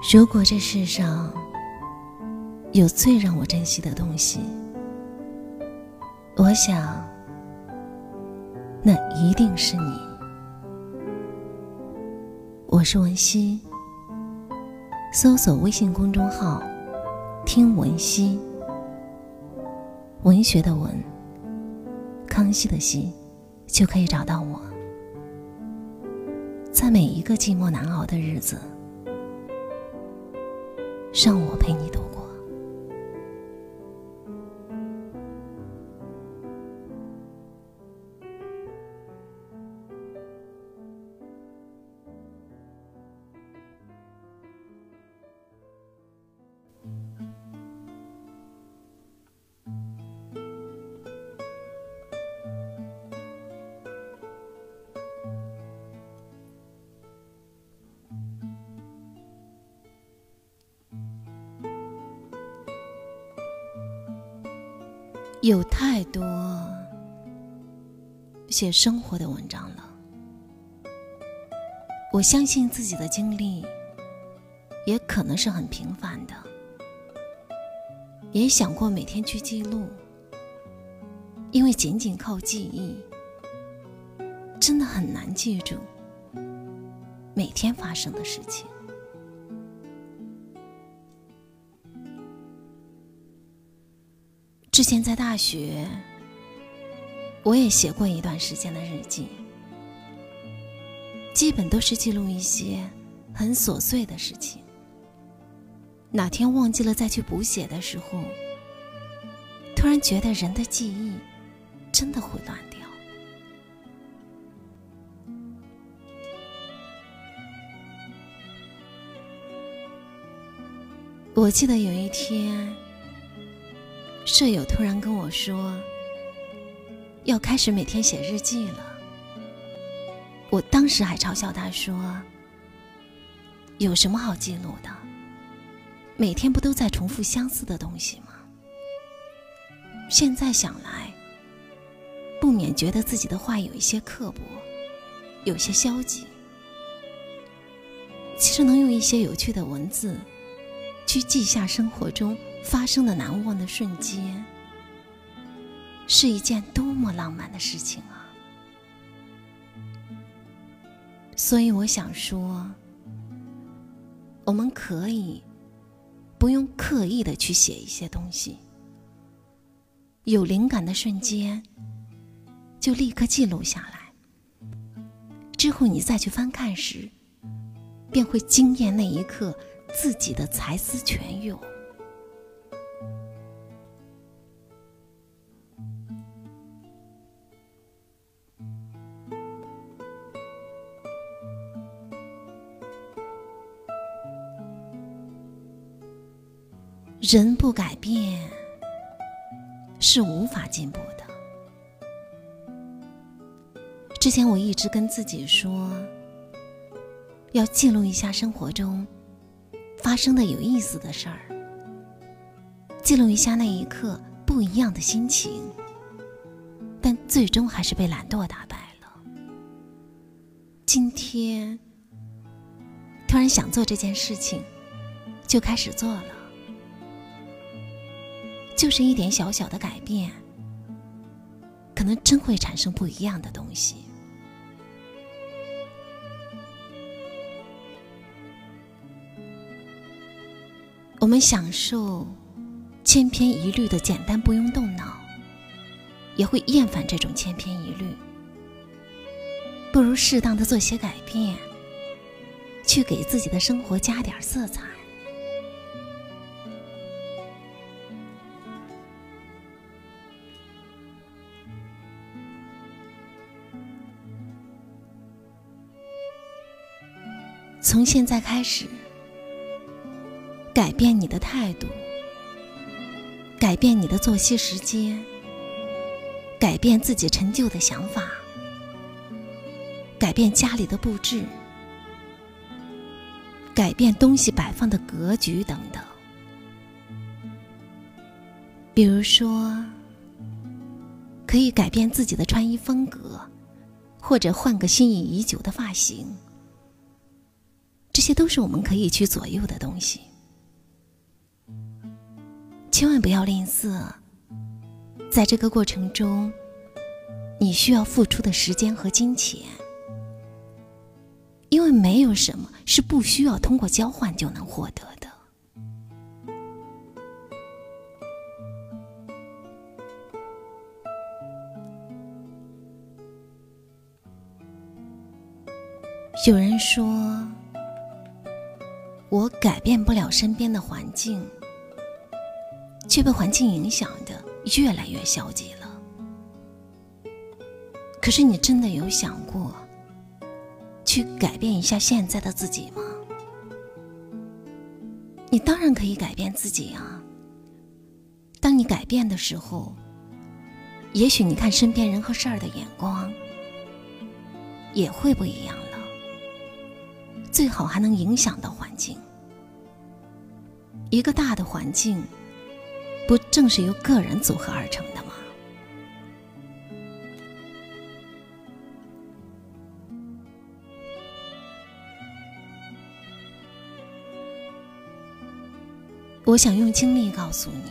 如果这世上有最让我珍惜的东西，我想，那一定是你。我是文熙，搜索微信公众号“听文熙”，文学的文，康熙的熙，就可以找到我。在每一个寂寞难熬的日子。让我陪你读有太多写生活的文章了，我相信自己的经历也可能是很平凡的，也想过每天去记录，因为仅仅靠记忆，真的很难记住每天发生的事情。之前在大学，我也写过一段时间的日记，基本都是记录一些很琐碎的事情。哪天忘记了再去补写的时候，突然觉得人的记忆真的会乱掉。我记得有一天。舍友突然跟我说：“要开始每天写日记了。”我当时还嘲笑他说：“有什么好记录的？每天不都在重复相似的东西吗？”现在想来，不免觉得自己的话有一些刻薄，有些消极。其实能用一些有趣的文字，去记下生活中。发生的难忘的瞬间，是一件多么浪漫的事情啊！所以我想说，我们可以不用刻意的去写一些东西，有灵感的瞬间就立刻记录下来，之后你再去翻看时，便会惊艳那一刻自己的才思泉涌。人不改变是无法进步的。之前我一直跟自己说，要记录一下生活中发生的有意思的事儿，记录一下那一刻不一样的心情，但最终还是被懒惰打败了。今天突然想做这件事情，就开始做了。就是一点小小的改变，可能真会产生不一样的东西。我们享受千篇一律的简单，不用动脑，也会厌烦这种千篇一律。不如适当的做些改变，去给自己的生活加点色彩。从现在开始，改变你的态度，改变你的作息时间，改变自己陈旧的想法，改变家里的布置，改变东西摆放的格局等等。比如说，可以改变自己的穿衣风格，或者换个心仪已久的发型。这些都是我们可以去左右的东西。千万不要吝啬，在这个过程中，你需要付出的时间和金钱，因为没有什么是不需要通过交换就能获得的。有人说，改变不了身边的环境。却被环境影响的越来越消极了。可是你真的有想过去改变一下现在的自己吗？你当然可以改变自己啊。当你改变的时候，也许你看身边人和事儿的眼光也会不一样了。最好还能影响到环境，一个大的环境。不正是由个人组合而成的吗？我想用经历告诉你，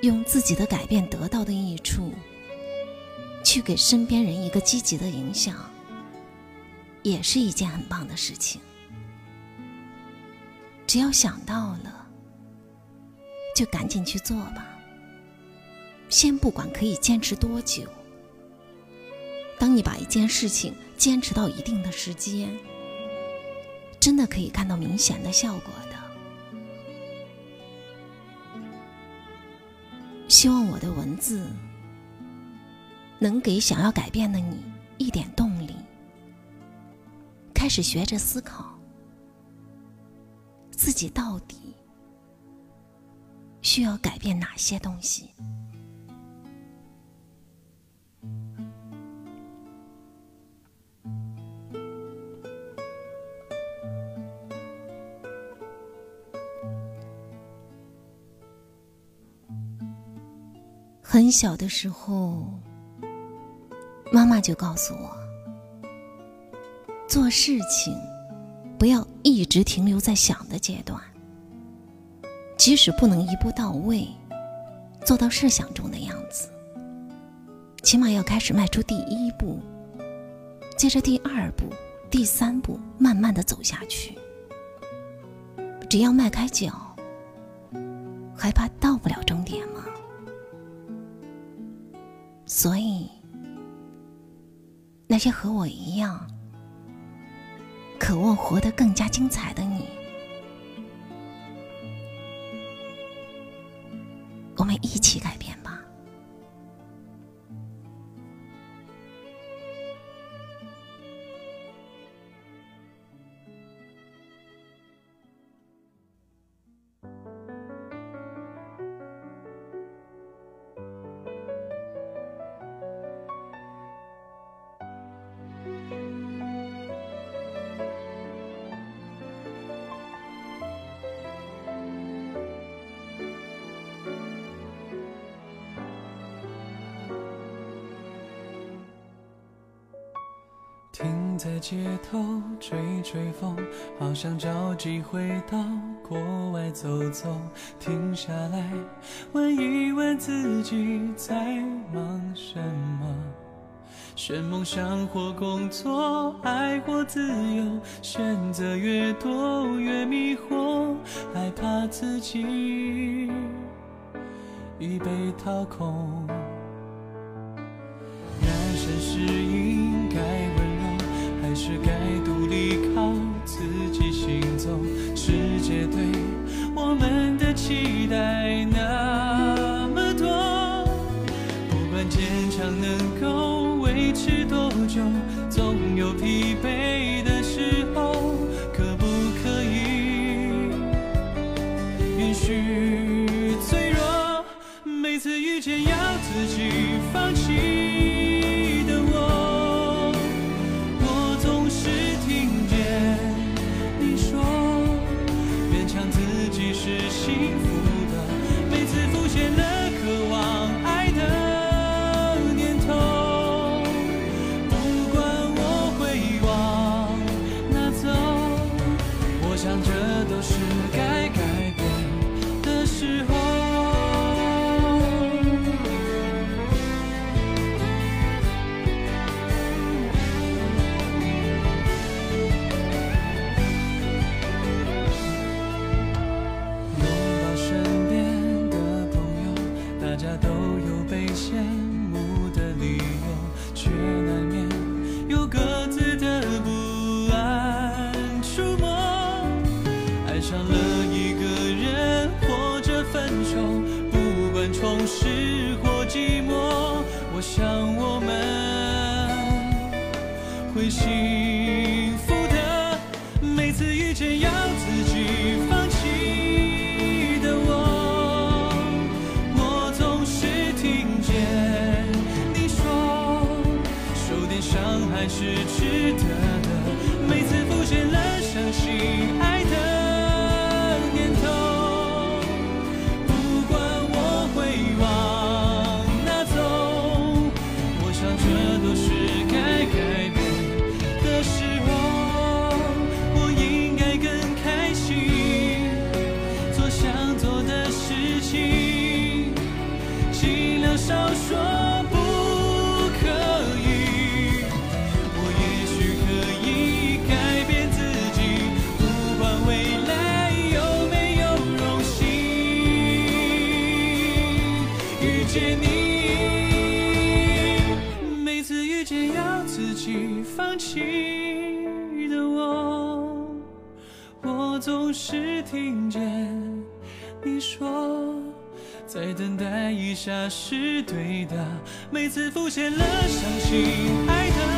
用自己的改变得到的益处，去给身边人一个积极的影响，也是一件很棒的事情。只要想到了。就赶紧去做吧。先不管可以坚持多久，当你把一件事情坚持到一定的时间，真的可以看到明显的效果的。希望我的文字能给想要改变的你一点动力，开始学着思考自己到底。需要改变哪些东西？很小的时候，妈妈就告诉我，做事情不要一直停留在想的阶段。即使不能一步到位，做到设想中的样子，起码要开始迈出第一步，接着第二步、第三步，慢慢的走下去。只要迈开脚，还怕到不了终点吗？所以，那些和我一样，渴望活得更加精彩的你。我们一起改变吧。在街头吹吹风，好想找机会到国外走走。停下来问一问自己在忙什么？选梦想或工作，爱或自由，选择越多越迷惑，害怕自己已被掏空。人生是一。是该独立靠自己行走，世界对我们的期待那么多，不管坚强能够维持多久，总有疲惫的时候，可不可以允许脆弱？每次遇见爱上了一个人，或者分手，不管充实或寂寞，我想我们会幸福的。每次遇见要自己放弃的我，我总是听见你说，受点伤还是值得的。每次浮现了相信爱少说不可以我也许可以改变自己不管未来有没有荣幸遇见你每次遇见要自己放弃的我我总是听见你说再等待一下是对的，每次浮现了伤心爱的